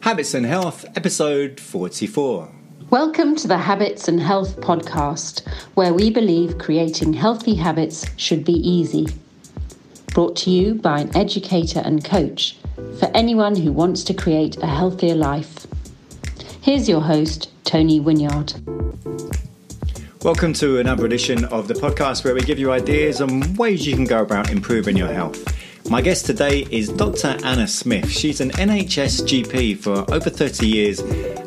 Habits and Health, episode 44. Welcome to the Habits and Health podcast, where we believe creating healthy habits should be easy. Brought to you by an educator and coach for anyone who wants to create a healthier life. Here's your host, Tony Winyard. Welcome to another edition of the podcast where we give you ideas on ways you can go about improving your health. My guest today is Dr. Anna Smith. She's an NHS GP for over 30 years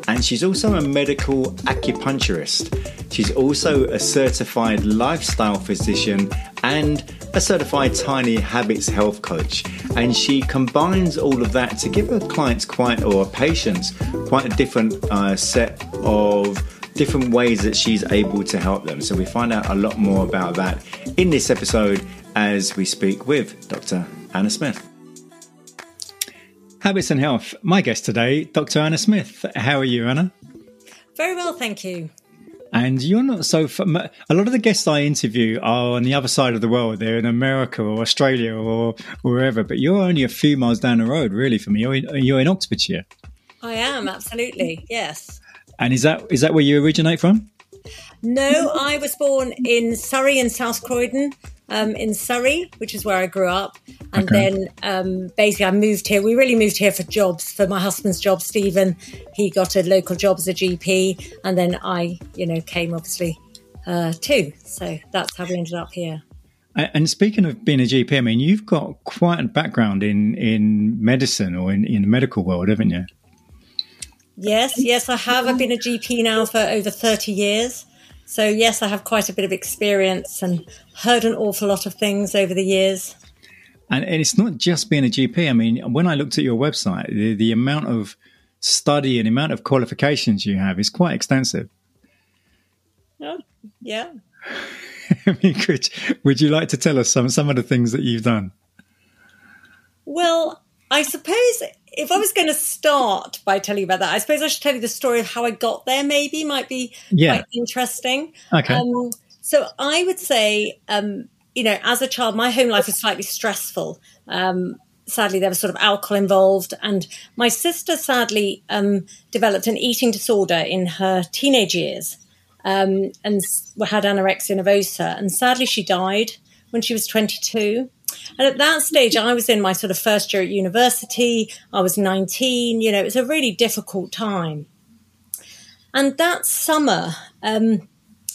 and she's also a medical acupuncturist. She's also a certified lifestyle physician and a certified tiny habits health coach. And she combines all of that to give her clients quite, or patients, quite a different uh, set of different ways that she's able to help them. So we find out a lot more about that in this episode as we speak with Dr. Anna Smith. Habits and Health. My guest today, Dr. Anna Smith. How are you, Anna? Very well, thank you. And you're not so. A lot of the guests I interview are on the other side of the world. They're in America or Australia or wherever. But you're only a few miles down the road, really, for me. You're in, you're in Oxfordshire. I am absolutely yes. And is that is that where you originate from? No, I was born in Surrey in South Croydon, um, in Surrey, which is where I grew up. And okay. then um, basically I moved here. We really moved here for jobs, for my husband's job, Stephen. He got a local job as a GP. And then I, you know, came obviously uh, too. So that's how we ended up here. And speaking of being a GP, I mean, you've got quite a background in, in medicine or in, in the medical world, haven't you? Yes, yes, I have. I've been a GP now for over 30 years. So, yes, I have quite a bit of experience and heard an awful lot of things over the years. And, and it's not just being a GP. I mean, when I looked at your website, the, the amount of study and amount of qualifications you have is quite extensive. Oh, yeah. I mean, could, would you like to tell us some, some of the things that you've done? Well, I suppose if I was going to start by telling you about that, I suppose I should tell you the story of how I got there. Maybe might be yeah. quite interesting. Okay. Um, so I would say, um, you know, as a child, my home life was slightly stressful. Um, sadly, there was sort of alcohol involved, and my sister sadly um, developed an eating disorder in her teenage years um, and had anorexia nervosa, and sadly, she died when she was 22. And at that stage, I was in my sort of first year at university. I was 19. You know, it was a really difficult time. And that summer, um,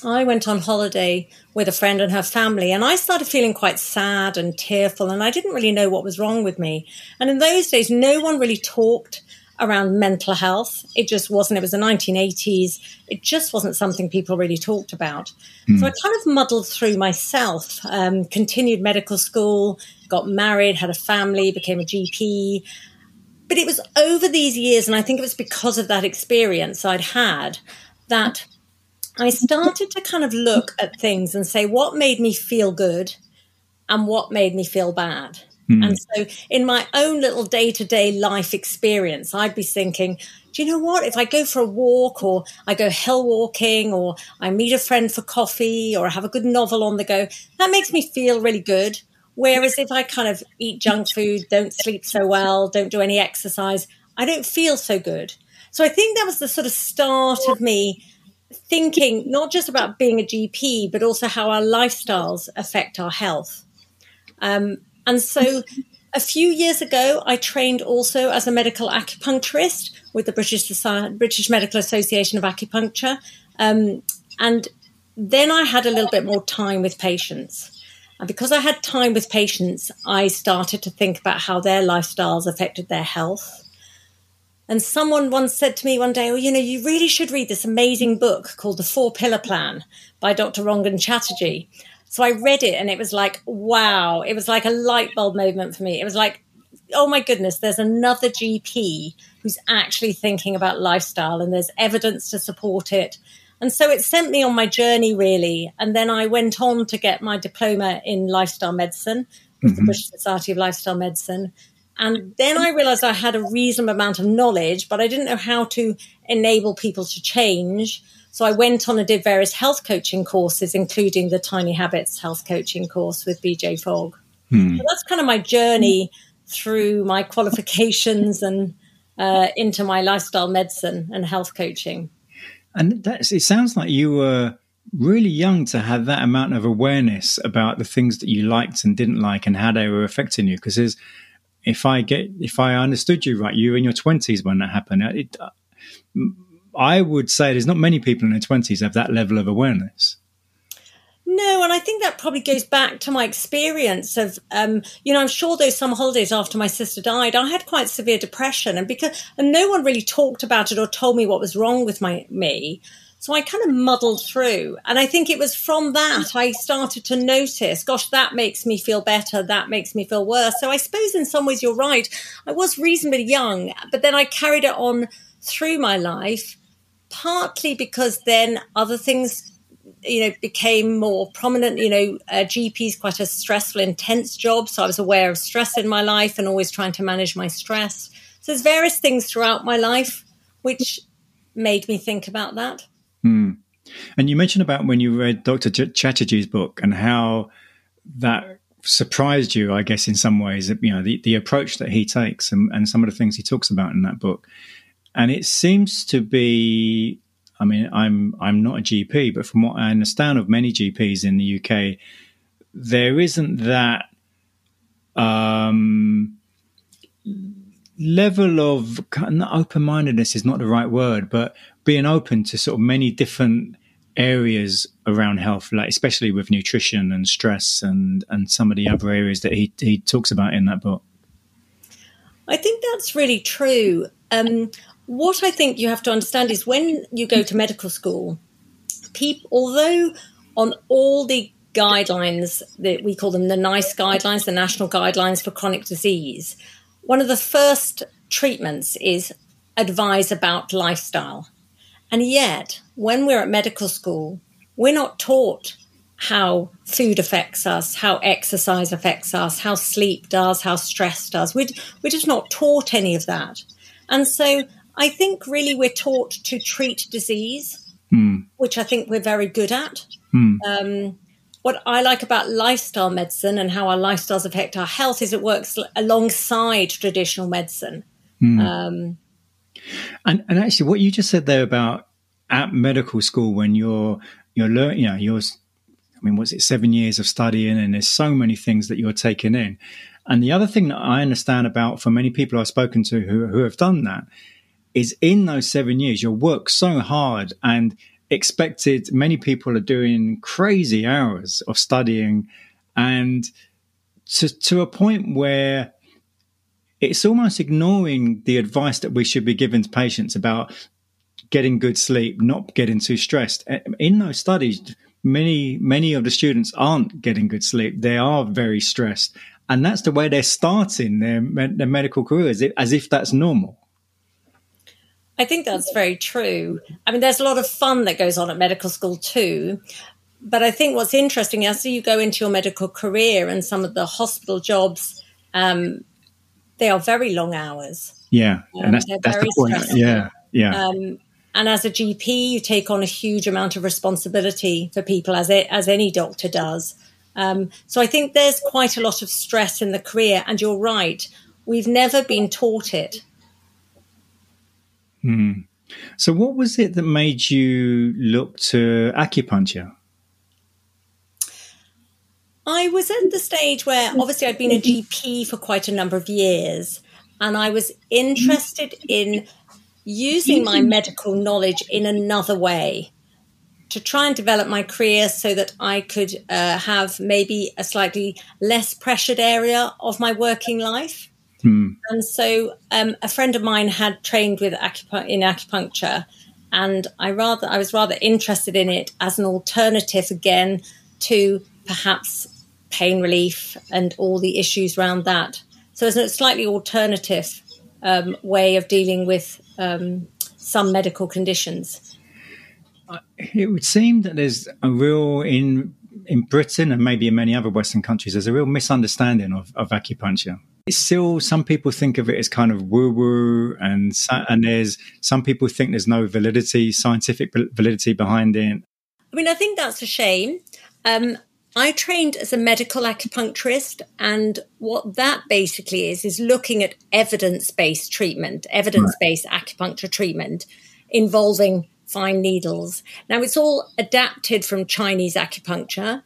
I went on holiday with a friend and her family, and I started feeling quite sad and tearful, and I didn't really know what was wrong with me. And in those days, no one really talked around mental health. It just wasn't. It was the 1980s. It just wasn't something people really talked about. Mm. So I kind of muddled through myself, um, continued medical school, got married, had a family, became a GP. But it was over these years, and I think it was because of that experience I'd had that I started to kind of look at things and say, what made me feel good and what made me feel bad? Mm. And so, in my own little day to day life experience, I'd be thinking, do you know what? If I go for a walk or I go hill walking or I meet a friend for coffee or I have a good novel on the go, that makes me feel really good. Whereas if I kind of eat junk food, don't sleep so well, don't do any exercise, I don't feel so good. So I think that was the sort of start of me thinking not just about being a GP, but also how our lifestyles affect our health. Um, and so a few years ago, I trained also as a medical acupuncturist with the British, Society, British Medical Association of Acupuncture. Um, and then I had a little bit more time with patients. And because I had time with patients, I started to think about how their lifestyles affected their health. And someone once said to me one day, Oh, you know, you really should read this amazing book called The Four Pillar Plan by Dr. Rangan Chatterjee. So I read it and it was like, wow. It was like a light bulb moment for me. It was like, oh my goodness, there's another GP who's actually thinking about lifestyle and there's evidence to support it. And so it sent me on my journey really. And then I went on to get my diploma in lifestyle medicine with mm-hmm. the British Society of Lifestyle Medicine. And then I realized I had a reasonable amount of knowledge, but I didn't know how to enable people to change. So I went on and did various health coaching courses, including the Tiny Habits health coaching course with BJ Fogg. Hmm. So that's kind of my journey through my qualifications and uh, into my lifestyle medicine and health coaching. And that's, it sounds like you were really young to have that amount of awareness about the things that you liked and didn't like and how they were affecting you. Because if I get, if I understood you right, you were in your twenties when that happened. It, I would say there's not many people in their twenties have that level of awareness. No, and I think that probably goes back to my experience of, um, you know, I'm sure those summer holidays after my sister died, I had quite severe depression, and because and no one really talked about it or told me what was wrong with my me. So I kind of muddled through. And I think it was from that I started to notice, gosh, that makes me feel better. That makes me feel worse. So I suppose in some ways you're right. I was reasonably young, but then I carried it on through my life, partly because then other things you know, became more prominent. You know, uh, GP is quite a stressful, intense job. So I was aware of stress in my life and always trying to manage my stress. So there's various things throughout my life which made me think about that. Hmm. And you mentioned about when you read Dr. Ch- Chatterjee's book and how that surprised you, I guess, in some ways, you know, the, the approach that he takes and, and some of the things he talks about in that book. And it seems to be I mean, I'm I'm not a GP, but from what I understand of many GPs in the UK, there isn't that um, level of open mindedness is not the right word, but being open to sort of many different areas around health, like especially with nutrition and stress and and some of the other areas that he he talks about in that book. I think that's really true. Um, what I think you have to understand is when you go to medical school, people, although on all the guidelines that we call them the NICE guidelines, the national guidelines for chronic disease, one of the first treatments is advise about lifestyle. And yet, when we're at medical school, we're not taught how food affects us, how exercise affects us, how sleep does, how stress does. We're, we're just not taught any of that. And so I think really we're taught to treat disease, mm. which I think we're very good at. Mm. Um, what I like about lifestyle medicine and how our lifestyles affect our health is it works alongside traditional medicine. Mm. Um, and, and actually, what you just said there about at medical school when you're you're learning, you know, you're I mean, was it seven years of studying, and there's so many things that you're taking in. And the other thing that I understand about for many people I've spoken to who, who have done that is in those seven years, you'll work so hard and expected. Many people are doing crazy hours of studying and to, to a point where it's almost ignoring the advice that we should be giving to patients about getting good sleep, not getting too stressed. In those studies, many many of the students aren't getting good sleep. They are very stressed, and that's the way they're starting their their medical careers as if that's normal. I think that's very true. I mean, there's a lot of fun that goes on at medical school too. But I think what's interesting as you go into your medical career and some of the hospital jobs, um, they are very long hours. Yeah, um, and that's, that's the point. Stressful. Yeah, yeah. Um, and as a GP, you take on a huge amount of responsibility for people, as it, as any doctor does. Um, so I think there's quite a lot of stress in the career. And you're right, we've never been taught it. Mm. So, what was it that made you look to acupuncture? I was at the stage where obviously I'd been a GP for quite a number of years, and I was interested in using my medical knowledge in another way to try and develop my career so that I could uh, have maybe a slightly less pressured area of my working life. Hmm. And so um, a friend of mine had trained with acup- in acupuncture, and I rather I was rather interested in it as an alternative again to perhaps pain relief and all the issues around that. So it's a slightly alternative um, way of dealing with um, some medical conditions. It would seem that there's a real in in Britain and maybe in many other Western countries, there's a real misunderstanding of, of acupuncture still some people think of it as kind of woo woo, and and there's some people think there's no validity, scientific validity behind it. I mean, I think that's a shame. Um, I trained as a medical acupuncturist, and what that basically is is looking at evidence based treatment, evidence based right. acupuncture treatment involving fine needles. Now, it's all adapted from Chinese acupuncture,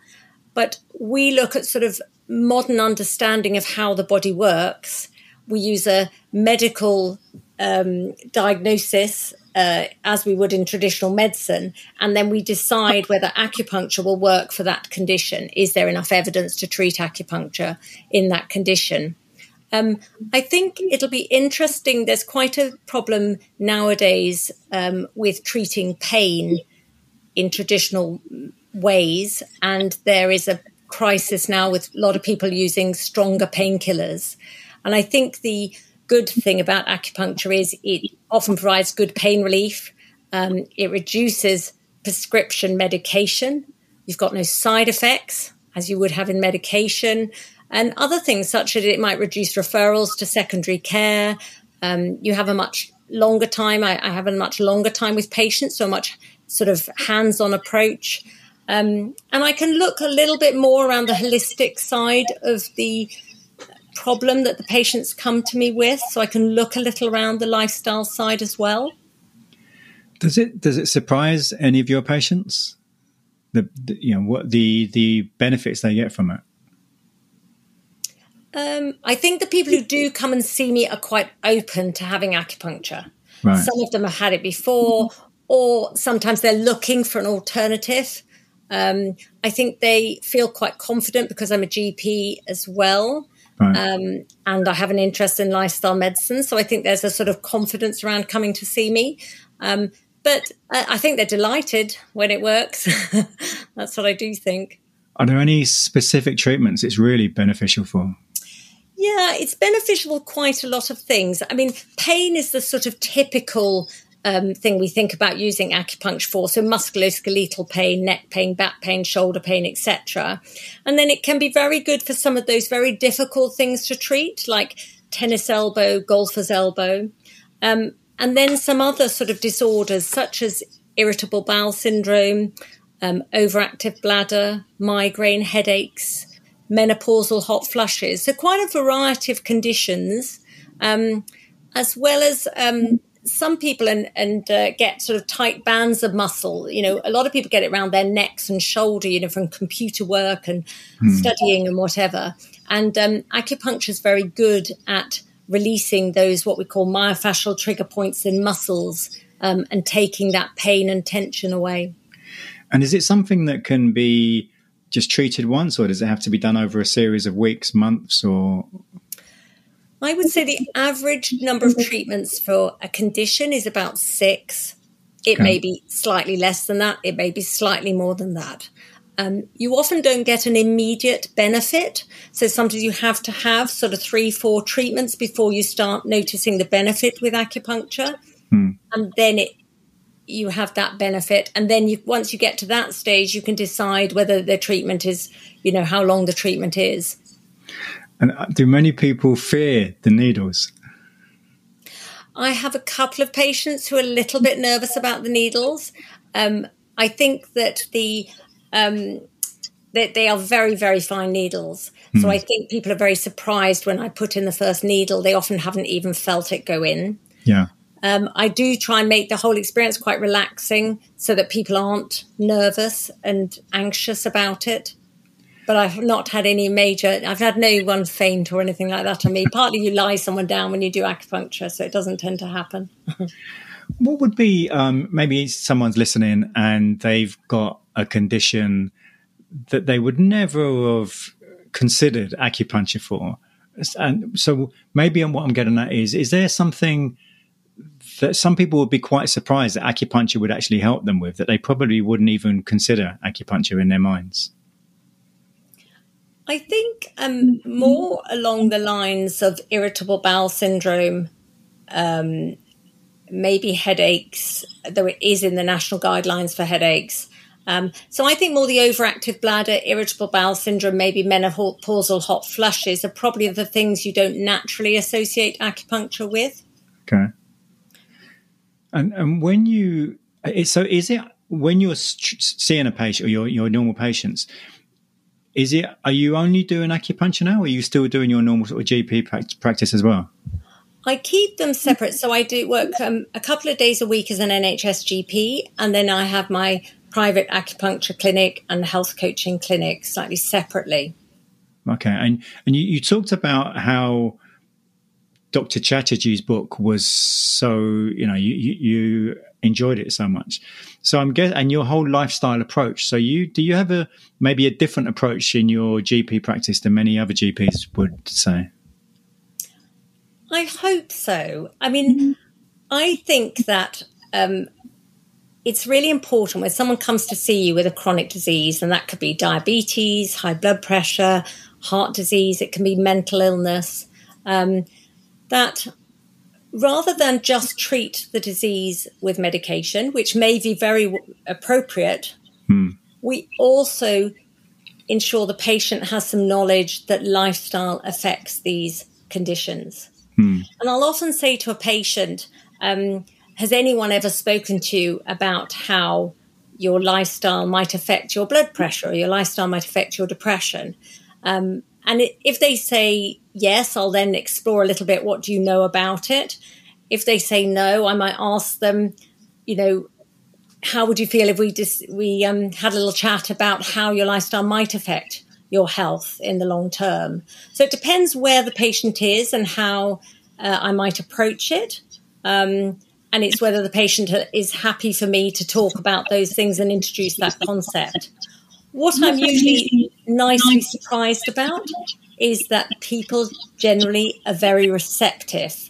but we look at sort of modern understanding of how the body works. We use a medical um, diagnosis uh, as we would in traditional medicine, and then we decide whether acupuncture will work for that condition. Is there enough evidence to treat acupuncture in that condition? Um, I think it'll be interesting. There's quite a problem nowadays um, with treating pain in traditional ways, and there is a crisis now with a lot of people using stronger painkillers. And I think the good thing about acupuncture is it often provides good pain relief. Um, it reduces prescription medication. You've got no side effects as you would have in medication and other things such as it might reduce referrals to secondary care. Um, you have a much longer time. I, I, have a much longer time with patients, so much sort of hands-on approach. Um, and I can look a little bit more around the holistic side of the problem that the patients come to me with, so I can look a little around the lifestyle side as well. Does it does it surprise any of your patients? The, the you know what the the benefits they get from it. Um, I think the people who do come and see me are quite open to having acupuncture. Right. Some of them have had it before, or sometimes they're looking for an alternative. Um, I think they feel quite confident because I'm a GP as well. Right. Um, and I have an interest in lifestyle medicine. So I think there's a sort of confidence around coming to see me. Um, but I, I think they're delighted when it works. That's what I do think. Are there any specific treatments it's really beneficial for? Yeah, it's beneficial for quite a lot of things. I mean, pain is the sort of typical um, thing we think about using acupuncture for. So musculoskeletal pain, neck pain, back pain, shoulder pain, etc. And then it can be very good for some of those very difficult things to treat, like tennis elbow, golfer's elbow. Um, and then some other sort of disorders such as irritable bowel syndrome, um, overactive bladder, migraine, headaches, menopausal hot flushes. So, quite a variety of conditions, um, as well as um, some people and, and uh, get sort of tight bands of muscle. You know, a lot of people get it around their necks and shoulder, you know, from computer work and hmm. studying and whatever. And um, acupuncture is very good at releasing those what we call myofascial trigger points in muscles um, and taking that pain and tension away. And is it something that can be just treated once, or does it have to be done over a series of weeks, months, or? I would say the average number of treatments for a condition is about six. It okay. may be slightly less than that. It may be slightly more than that. Um, you often don't get an immediate benefit. So sometimes you have to have sort of three, four treatments before you start noticing the benefit with acupuncture. Hmm. And then it you have that benefit and then you, once you get to that stage you can decide whether the treatment is you know how long the treatment is and uh, do many people fear the needles? I have a couple of patients who are a little bit nervous about the needles. Um, i think that the um, that they are very very fine needles. So hmm. i think people are very surprised when i put in the first needle. They often haven't even felt it go in. Yeah. Um, I do try and make the whole experience quite relaxing so that people aren't nervous and anxious about it. But I've not had any major, I've had no one faint or anything like that on me. Partly you lie someone down when you do acupuncture, so it doesn't tend to happen. what would be um, maybe someone's listening and they've got a condition that they would never have considered acupuncture for? And so maybe what I'm getting at is, is there something that some people would be quite surprised that acupuncture would actually help them with, that they probably wouldn't even consider acupuncture in their minds? I think um, more along the lines of irritable bowel syndrome, um, maybe headaches, though it is in the national guidelines for headaches. Um, so I think more the overactive bladder, irritable bowel syndrome, maybe menopausal hot flushes are probably the things you don't naturally associate acupuncture with. Okay. And and when you so is it when you're seeing a patient or your your normal patients, is it? Are you only doing acupuncture now, or are you still doing your normal sort of GP practice as well? I keep them separate. So I do work um, a couple of days a week as an NHS GP, and then I have my private acupuncture clinic and health coaching clinic slightly separately. Okay, and and you, you talked about how Dr. Chatterjee's book was so you know you, you enjoyed it so much. So I'm guess and your whole lifestyle approach. So you do you have a maybe a different approach in your GP practice than many other GPs would say? I hope so. I mean, I think that um, it's really important when someone comes to see you with a chronic disease, and that could be diabetes, high blood pressure, heart disease, it can be mental illness, um, that rather than just treat the disease with medication, which may be very appropriate, hmm. we also ensure the patient has some knowledge that lifestyle affects these conditions. Hmm. And I'll often say to a patient, um, has anyone ever spoken to you about how your lifestyle might affect your blood pressure or your lifestyle might affect your depression? Um, and it, if they say yes, I'll then explore a little bit what do you know about it. If they say no, I might ask them, you know, how would you feel if we just we um, had a little chat about how your lifestyle might affect your health in the long term? So it depends where the patient is and how uh, I might approach it. Um, and it's whether the patient is happy for me to talk about those things and introduce that concept. What I'm usually nicely surprised about is that people generally are very receptive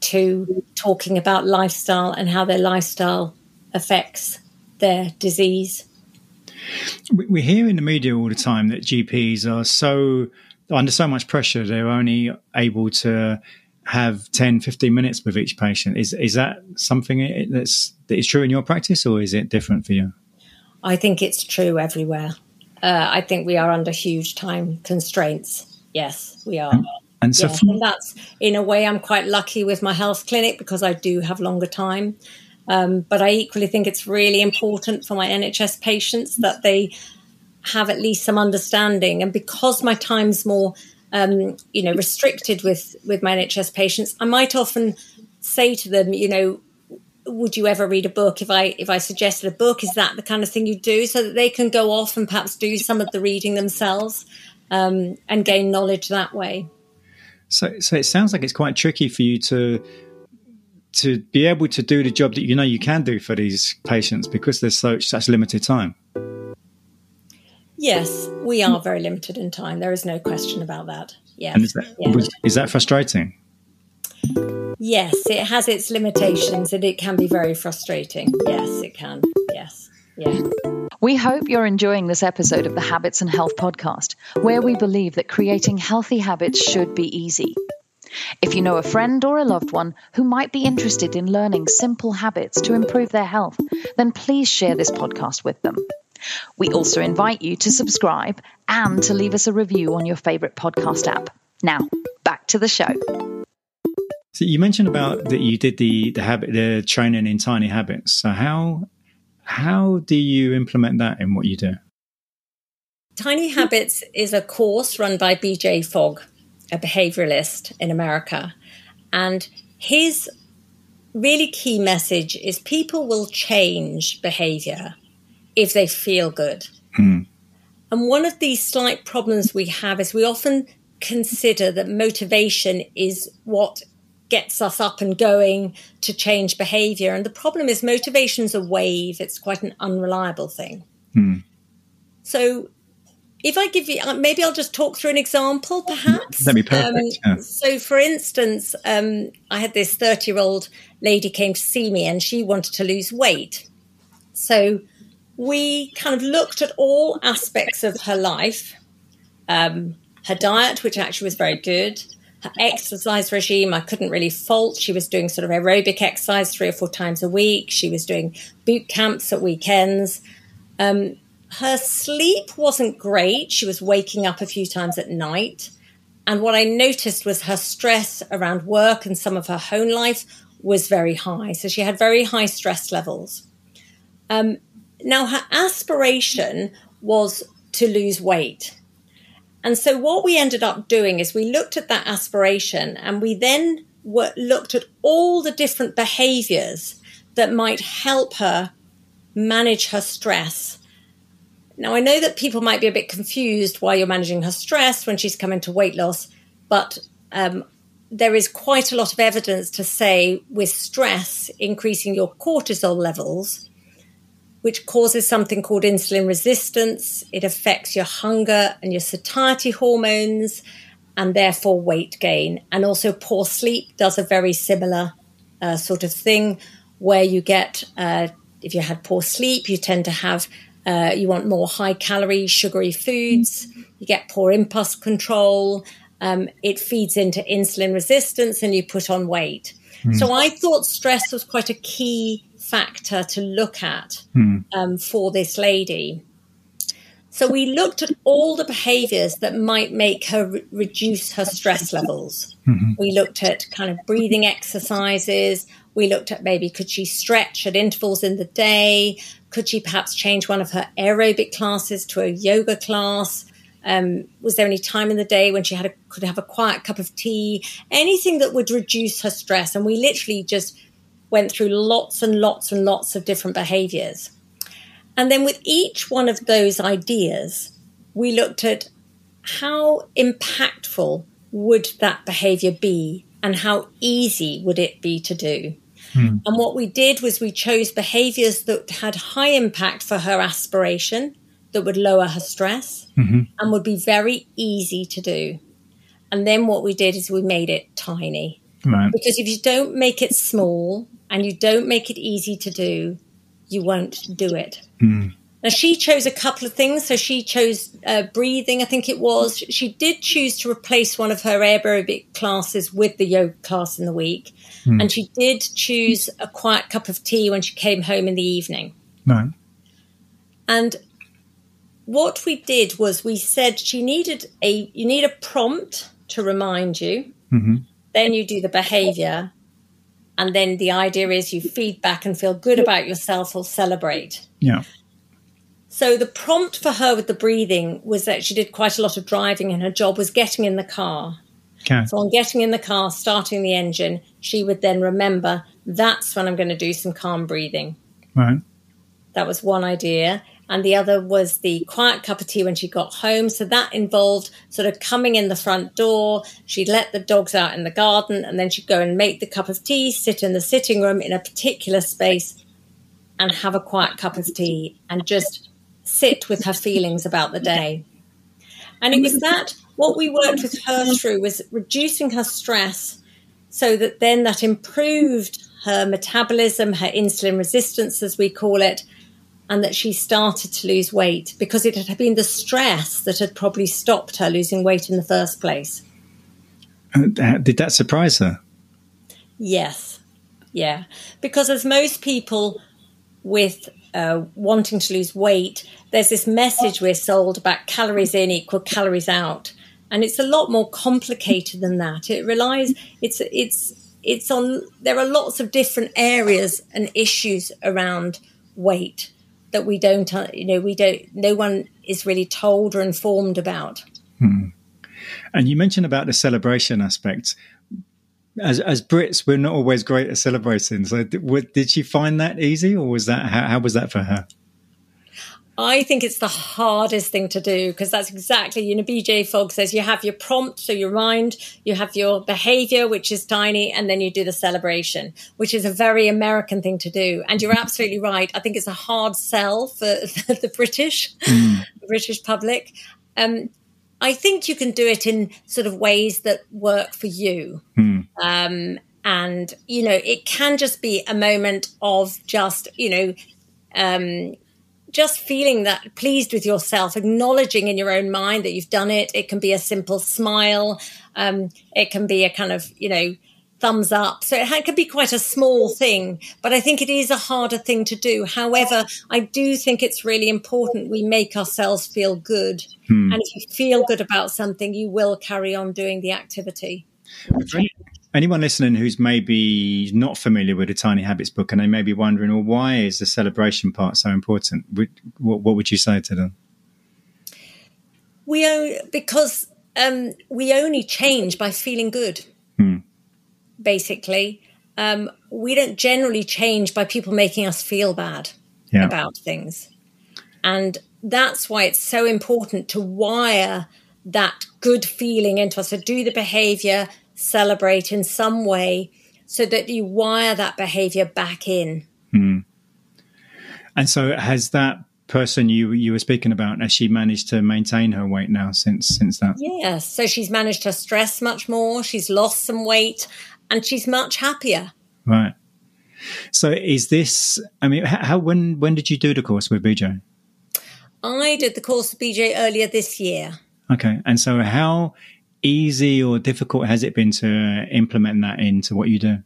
to talking about lifestyle and how their lifestyle affects their disease. We hear in the media all the time that GPs are so under so much pressure, they're only able to have 10, 15 minutes with each patient. Is, is that something that's, that is true in your practice or is it different for you? I think it's true everywhere. Uh, I think we are under huge time constraints. Yes, we are. And so, yes, and that's in a way, I'm quite lucky with my health clinic because I do have longer time. Um, but I equally think it's really important for my NHS patients that they have at least some understanding. And because my time's more, um, you know, restricted with with my NHS patients, I might often say to them, you know, would you ever read a book if i if i suggested a book is that the kind of thing you do so that they can go off and perhaps do some of the reading themselves um, and gain knowledge that way so so it sounds like it's quite tricky for you to to be able to do the job that you know you can do for these patients because there's such such limited time yes we are very limited in time there is no question about that yes and is that, yes. is that frustrating Yes, it has its limitations and it can be very frustrating. Yes, it can. Yes. Yeah. We hope you're enjoying this episode of the Habits and Health podcast, where we believe that creating healthy habits should be easy. If you know a friend or a loved one who might be interested in learning simple habits to improve their health, then please share this podcast with them. We also invite you to subscribe and to leave us a review on your favorite podcast app. Now, back to the show. So you mentioned about that you did the the habit the training in tiny habits. So how how do you implement that in what you do? Tiny Habits is a course run by BJ Fogg, a behavioralist in America. And his really key message is people will change behavior if they feel good. Mm. And one of these slight problems we have is we often consider that motivation is what gets us up and going to change behavior. And the problem is motivation's a wave. It's quite an unreliable thing. Hmm. So if I give you, uh, maybe I'll just talk through an example, perhaps. That'd be perfect. Um, yeah. So, for instance, um, I had this 30 year old lady came to see me and she wanted to lose weight. So, we kind of looked at all aspects of her life, um, her diet, which actually was very good, her exercise regime, I couldn't really fault. She was doing sort of aerobic exercise three or four times a week. She was doing boot camps at weekends. Um, her sleep wasn't great. She was waking up a few times at night. And what I noticed was her stress around work and some of her home life was very high. So she had very high stress levels. Um, now, her aspiration was to lose weight. And so what we ended up doing is we looked at that aspiration and we then looked at all the different behaviors that might help her manage her stress. Now, I know that people might be a bit confused why you're managing her stress when she's coming to weight loss, but um, there is quite a lot of evidence to say with stress increasing your cortisol levels, which causes something called insulin resistance. It affects your hunger and your satiety hormones and therefore weight gain. And also, poor sleep does a very similar uh, sort of thing where you get, uh, if you had poor sleep, you tend to have, uh, you want more high calorie, sugary foods, you get poor impulse control. Um, it feeds into insulin resistance and you put on weight. Mm. So I thought stress was quite a key factor to look at mm. um, for this lady. So we looked at all the behaviors that might make her re- reduce her stress levels. Mm-hmm. We looked at kind of breathing exercises. We looked at maybe could she stretch at intervals in the day? Could she perhaps change one of her aerobic classes to a yoga class? Um, was there any time in the day when she had a, could have a quiet cup of tea? Anything that would reduce her stress. And we literally just went through lots and lots and lots of different behaviors. And then with each one of those ideas, we looked at how impactful would that behavior be and how easy would it be to do. Hmm. And what we did was we chose behaviors that had high impact for her aspiration, that would lower her stress, mm-hmm. and would be very easy to do. And then what we did is we made it tiny. Right. Because if you don't make it small and you don't make it easy to do, you won't do it. Mm. Now, she chose a couple of things. So she chose uh, breathing, I think it was. She did choose to replace one of her aerobic classes with the yoga class in the week. Mm. And she did choose a quiet cup of tea when she came home in the evening. Right. And what we did was we said she needed a, you need a prompt to remind you. Mm-hmm. Then you do the behavior. And then the idea is you feedback and feel good about yourself or celebrate. Yeah. So the prompt for her with the breathing was that she did quite a lot of driving and her job was getting in the car. Okay. So on getting in the car, starting the engine, she would then remember that's when I'm going to do some calm breathing. Right. That was one idea. And the other was the quiet cup of tea when she got home. So that involved sort of coming in the front door. She'd let the dogs out in the garden and then she'd go and make the cup of tea, sit in the sitting room in a particular space and have a quiet cup of tea and just sit with her feelings about the day. And it was that what we worked with her through was reducing her stress so that then that improved her metabolism, her insulin resistance, as we call it, and that she started to lose weight because it had been the stress that had probably stopped her losing weight in the first place. Uh, did that surprise her? Yes. Yeah. Because as most people with uh, wanting to lose weight, there's this message we're sold about calories in equal calories out, and it's a lot more complicated than that. It relies it's it's it's on there are lots of different areas and issues around weight that we don't uh, you know we don't no one is really told or informed about. Hmm. And you mentioned about the celebration aspect as as Brits, we're not always great at celebrating. So, did, did she find that easy, or was that how, how was that for her? I think it's the hardest thing to do because that's exactly, you know, BJ Fogg says you have your prompt, so your mind, you have your behavior, which is tiny, and then you do the celebration, which is a very American thing to do. And you're absolutely right. I think it's a hard sell for, the British, mm. British public. Um, I think you can do it in sort of ways that work for you. Hmm. Um, and, you know, it can just be a moment of just, you know, um, just feeling that pleased with yourself, acknowledging in your own mind that you've done it. It can be a simple smile. Um, it can be a kind of, you know, thumbs up. So it could be quite a small thing, but I think it is a harder thing to do. However, I do think it's really important we make ourselves feel good. Hmm. And if you feel good about something, you will carry on doing the activity. Anyone listening who's maybe not familiar with the Tiny Habits book and they may be wondering, well, why is the celebration part so important? What, what would you say to them? We only, because um, we only change by feeling good. Hmm. Basically, um, we don't generally change by people making us feel bad Yeah. about things, and that's why it's so important to wire that good feeling into us. So do the behavior, celebrate in some way, so that you wire that behavior back in. Hmm. And so, has that person you you were speaking about has she managed to maintain her weight now since since that? Yes. So she's managed to stress much more. She's lost some weight and she's much happier. Right. So, is this? I mean, how when when did you do the course with BJ? I did the course with BJ earlier this year. Okay. And so, how easy or difficult has it been to implement that into what you do?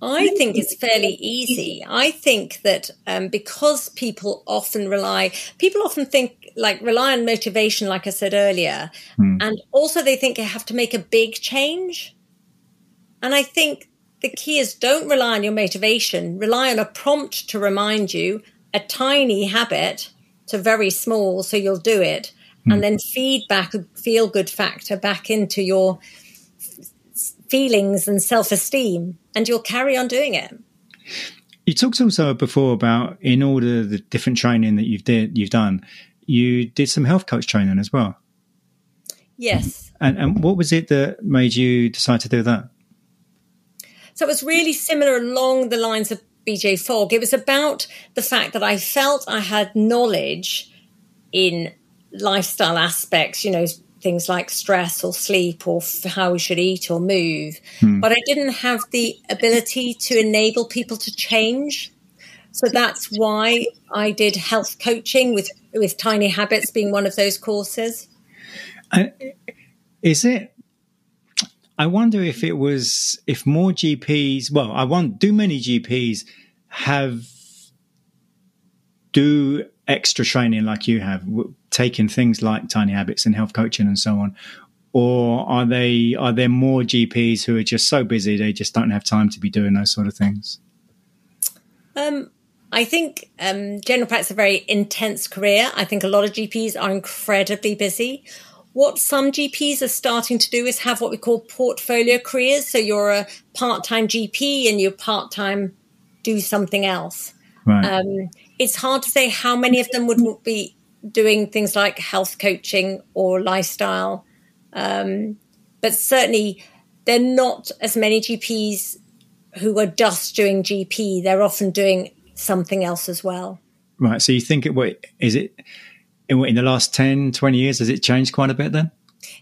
I think it's fairly easy. I think that um, because people often rely, people often think like rely on motivation, like I said earlier, and also they think they have to make a big change. And I think the key is don't rely on your motivation, rely on a prompt to remind you, a tiny habit to very small, so you'll do it, Mm-hmm. and then feed back a feel good factor back into your feelings and self esteem, and you'll carry on doing it. You talked also before about in all the, the different training that you've did you've done, you did some health coach training as well. Yes. And and what was it that made you decide to do that? So it was really similar along the lines of BJ Fogg. It was about the fact that I felt I had knowledge in lifestyle aspects, you know, things like stress or sleep or f- how we should eat or move. Hmm. But I didn't have the ability to enable people to change. So that's why I did health coaching with, with Tiny Habits being one of those courses. Is it? I wonder if it was if more GPs. Well, I want. Do many GPs have do extra training like you have, w- taking things like tiny habits and health coaching and so on, or are they are there more GPs who are just so busy they just don't have time to be doing those sort of things? Um, I think um, general practice is a very intense career. I think a lot of GPs are incredibly busy. What some GPs are starting to do is have what we call portfolio careers. So you're a part time GP and you part time do something else. Right. Um, it's hard to say how many of them would be doing things like health coaching or lifestyle. Um, but certainly, they're not as many GPs who are just doing GP. They're often doing something else as well. right. So you think it? What is it? In, in the last 10, 20 years, has it changed quite a bit then?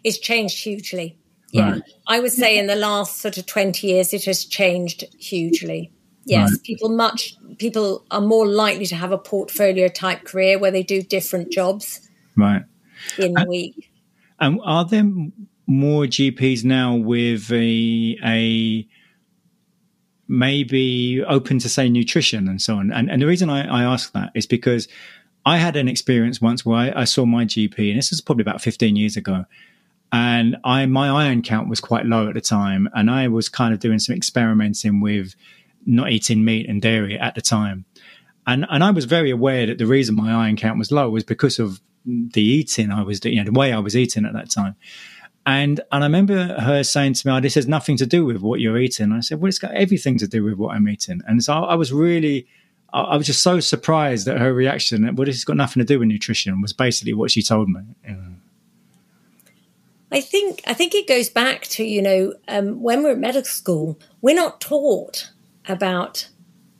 It's changed hugely. Yeah. Right. I would say in the last sort of 20 years, it has changed hugely. Yes, Right. people much people are more likely to have a portfolio type career where they do different jobs Right. in the week. And are there more GPs now with a, a maybe open to say nutrition and so on? And, and the reason I, I ask that is because I had an experience once where I, I saw my GP, and this was probably about 15 years ago. And I, my iron count was quite low at the time, and I was kind of doing some experimenting with not eating meat and dairy at the time. And, and I was very aware that the reason my iron count was low was because of the eating I was doing, you know, the way I was eating at that time. And and I remember her saying to me, oh, "This has nothing to do with what you're eating." I said, "Well, it's got everything to do with what I'm eating." And so I, I was really, I, I was just so surprised at her reaction. That, well, this has got nothing to do with nutrition. Was basically what she told me. I think I think it goes back to you know um, when we're at medical school, we're not taught about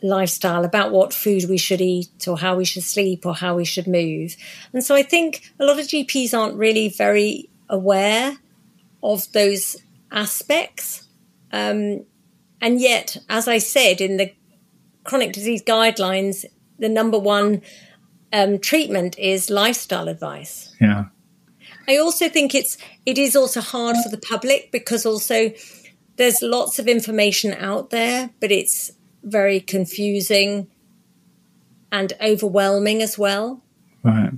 lifestyle, about what food we should eat, or how we should sleep, or how we should move. And so I think a lot of GPs aren't really very aware of those aspects. Um, and yet, as I said in the chronic disease guidelines, the number one um, treatment is lifestyle advice. yeah. I also think it's it is also hard for the public because also there's lots of information out there, but it's very confusing and overwhelming as well. Right.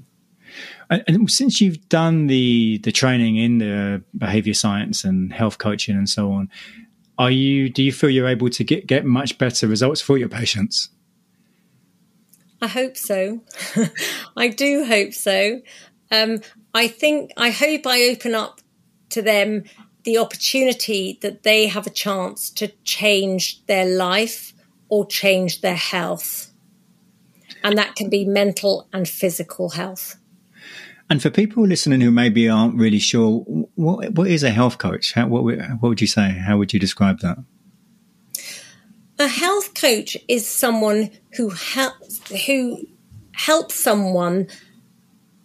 And, and since you've done the the training in the behavior science and health coaching and so on, are you do you feel you're able to get get much better results for your patients? I hope so. I do hope so. um, I think, I hope I open up to them the opportunity that they have a chance to change their life or change their health. And that can be mental and physical health. And for people listening who maybe aren't really sure, what what is a health coach? How, what what would you say? How would you describe that? A health coach is someone who helps who helps someone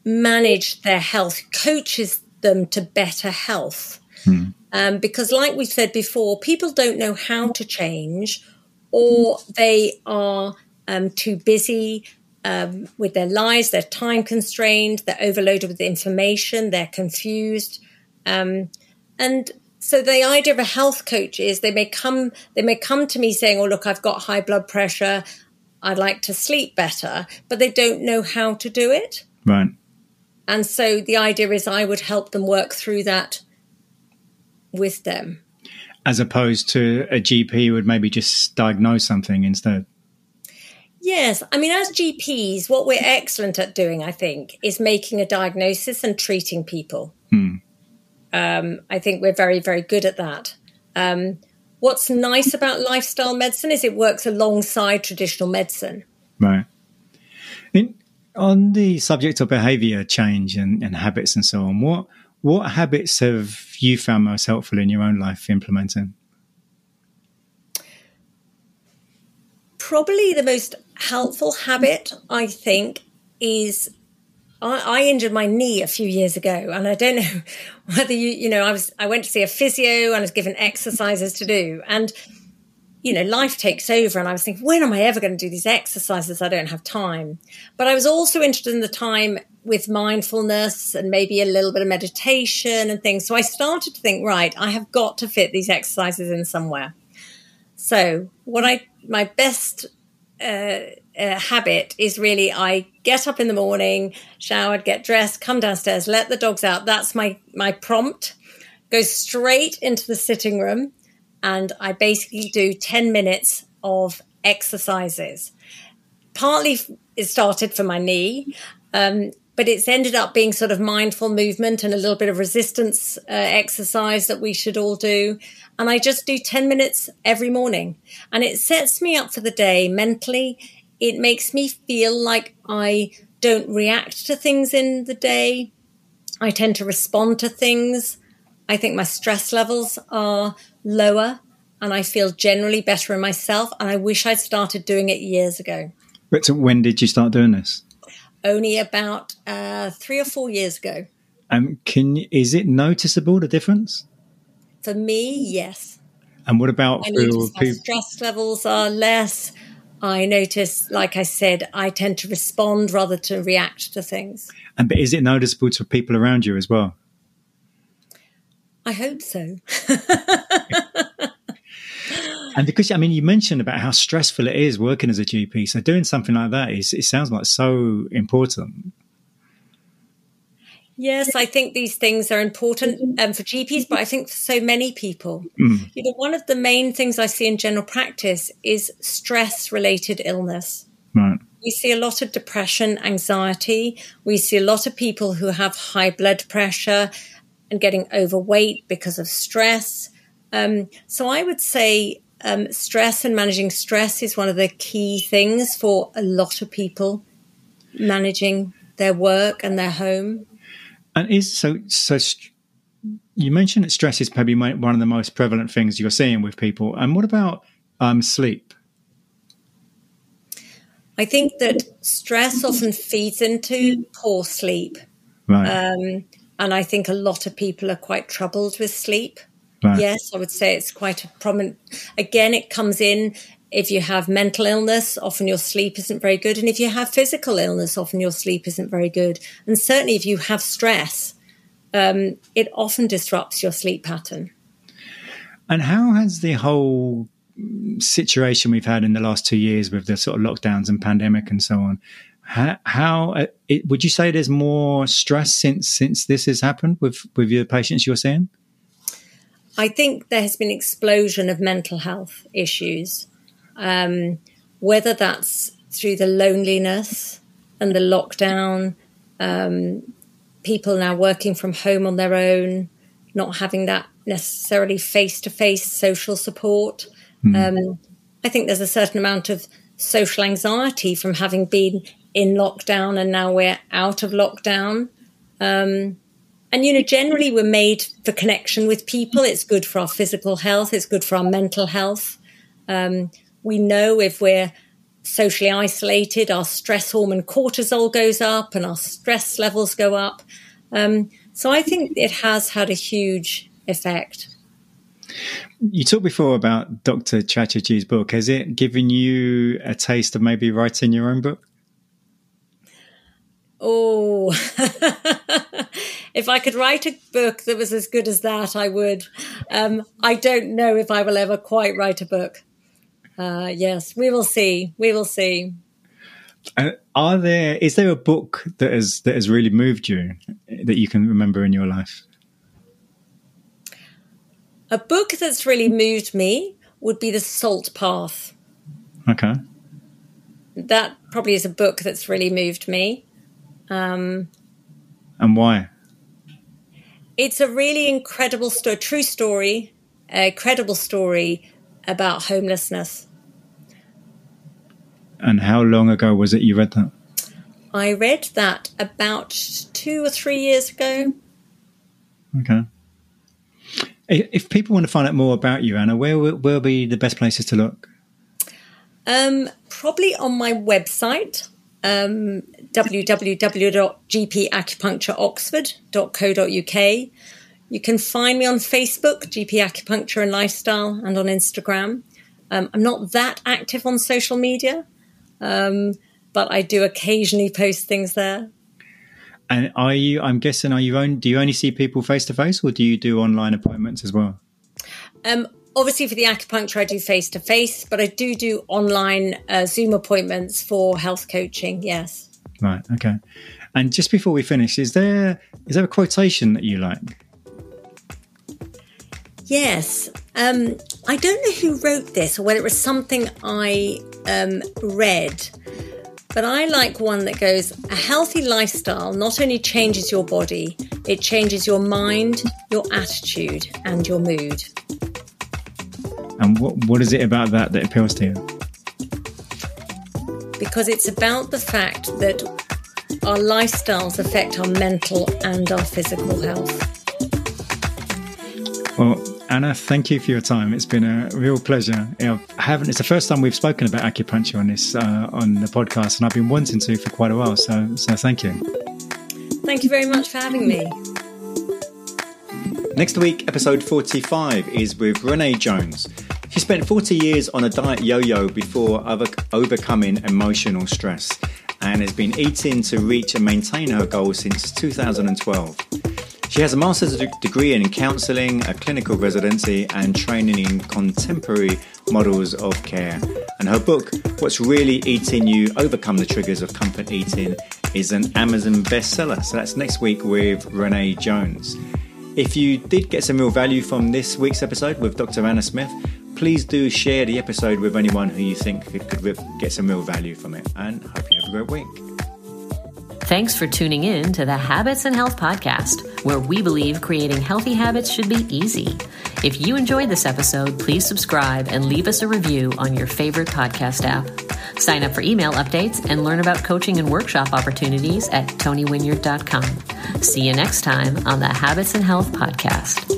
manage their health, coaches them to better health. Hmm. Um, because, like we said before, people don't know how to change, or they are um, too busy um, with their lives, they're time constrained, they're overloaded with information, they're confused. Um, and so the idea of a health coach is they may come they may come to me saying, "Oh, look, I've got high blood pressure. I'd like to sleep better," but they don't know how to do it. Right. And so the idea is I would help them work through that with them. As opposed to a GP would maybe just diagnose something instead. Yes. I mean, as GPs, what we're excellent at doing, I think, is making a diagnosis and treating people. Hmm. Um, I think we're very, very good at that. Um, what's nice about lifestyle medicine is it works alongside traditional medicine. Right. In, on the subject of behavior change and, and habits and so on, what what habits have you found most helpful in your own life implementing? Probably the most helpful habit, I think, is I, injured my knee a few years ago, and I don't know whether you, you know, I was I went to see a physio and I was given exercises to do, and you know, life takes over. And I was thinking, when am I ever going to do these exercises? I don't have time. But I was also interested in the time with mindfulness and maybe a little bit of meditation and things. So I started to think, right, I have got to fit these exercises in somewhere. So what I, my best uh, uh, habit is really I get up in the morning, showered, get dressed, come downstairs, let the dogs out. That's my, my prompt. Go straight into the sitting room and I basically do 10 minutes of exercises. Partly it started for my knee, um, but it's ended up being sort of mindful movement and a little bit of resistance uh, exercise that we should all do. And I just do 10 minutes every morning. And it sets me up for the day mentally. It makes me feel like I don't react to things in the day. I tend to respond to things. I think my stress levels are lower and I feel generally better in myself. And I wish I'd started doing it years ago. But when did you start doing this? Only about uh, three or four years ago. Um, can is it noticeable the difference? For me, yes. And what about I notice my stress levels are less. I notice, like I said, I tend to respond rather to react to things. And but is it noticeable to people around you as well? I hope so. and because I mean, you mentioned about how stressful it is working as a GP, so doing something like that is it sounds like so important. Yes, I think these things are important um, for GPs, but I think for so many people. Mm. You know, one of the main things I see in general practice is stress-related illness. Right. We see a lot of depression, anxiety. We see a lot of people who have high blood pressure and getting overweight because of stress. Um, so I would say um, stress and managing stress is one of the key things for a lot of people managing their work and their home. And is so so. You mentioned that stress is probably one of the most prevalent things you're seeing with people. And what about um, sleep? I think that stress often feeds into poor sleep. Right. Um, and I think a lot of people are quite troubled with sleep. Right. Yes, I would say it's quite a prominent. Again, it comes in if you have mental illness, often your sleep isn't very good. And if you have physical illness, often your sleep isn't very good. And certainly if you have stress, um, it often disrupts your sleep pattern. And how has the whole situation we've had in the last two years with the sort of lockdowns and pandemic and so on, how, how uh, it, would you say there's more stress since since this has happened with with your patients you're seeing? I think there has been an explosion of mental health issues, um, whether that's through the loneliness and the lockdown, um, people now working from home on their own, not having that necessarily face to face social support. Mm. Um, I think there's a certain amount of social anxiety from having been in lockdown and now we're out of lockdown. Um, and, you know, generally we're made for connection with people. It's good for our physical health, it's good for our mental health. Um, we know if we're socially isolated, our stress hormone cortisol goes up and our stress levels go up. Um, so I think it has had a huge effect. You talked before about Dr. Chatterjee's book. Has it given you a taste of maybe writing your own book? Oh, if I could write a book that was as good as that, I would. Um, I don't know if I will ever quite write a book. Uh, yes, we will see. We will see. Uh, are there? Is there a book that has that has really moved you that you can remember in your life? A book that's really moved me would be The Salt Path. Okay. That probably is a book that's really moved me. Um, and why? It's a really incredible story, true story, a credible story about homelessness. And how long ago was it you read that? I read that about two or three years ago. Okay. If people want to find out more about you, Anna, where will be the best places to look? Um, probably on my website, um, www.gpacupunctureoxford.co.uk. You can find me on Facebook, GP Acupuncture and Lifestyle, and on Instagram. Um, I'm not that active on social media, um, but I do occasionally post things there. And are you? I'm guessing. Are you? On, do you only see people face to face, or do you do online appointments as well? Um, obviously, for the acupuncture, I do face to face, but I do do online uh, Zoom appointments for health coaching. Yes. Right. Okay. And just before we finish, is there is there a quotation that you like? Yes. Um, I don't know who wrote this or whether it was something I um, read, but I like one that goes A healthy lifestyle not only changes your body, it changes your mind, your attitude, and your mood. And what, what is it about that that appeals to you? Because it's about the fact that our lifestyles affect our mental and our physical health. Well, Anna, thank you for your time. It's been a real pleasure. I haven't. It's the first time we've spoken about acupuncture on this uh, on the podcast, and I've been wanting to for quite a while. So, so thank you. Thank you very much for having me. Next week, episode 45 is with Renee Jones. She spent 40 years on a diet yo yo before overcoming emotional stress and has been eating to reach and maintain her goals since 2012. She has a master's degree in counselling, a clinical residency, and training in contemporary models of care. And her book, What's Really Eating You Overcome the Triggers of Comfort Eating, is an Amazon bestseller. So that's next week with Renee Jones. If you did get some real value from this week's episode with Dr. Anna Smith, please do share the episode with anyone who you think could, get some real value from it. And hope you have a great week. Thanks for tuning in to the Habits and Health Podcast, where we believe creating healthy habits should be easy. If you enjoyed this episode, please subscribe and leave us a review on your favorite podcast app. Sign up for email updates and learn about coaching and workshop opportunities at tonywinyard.com. See you next time on the Habits and Health Podcast.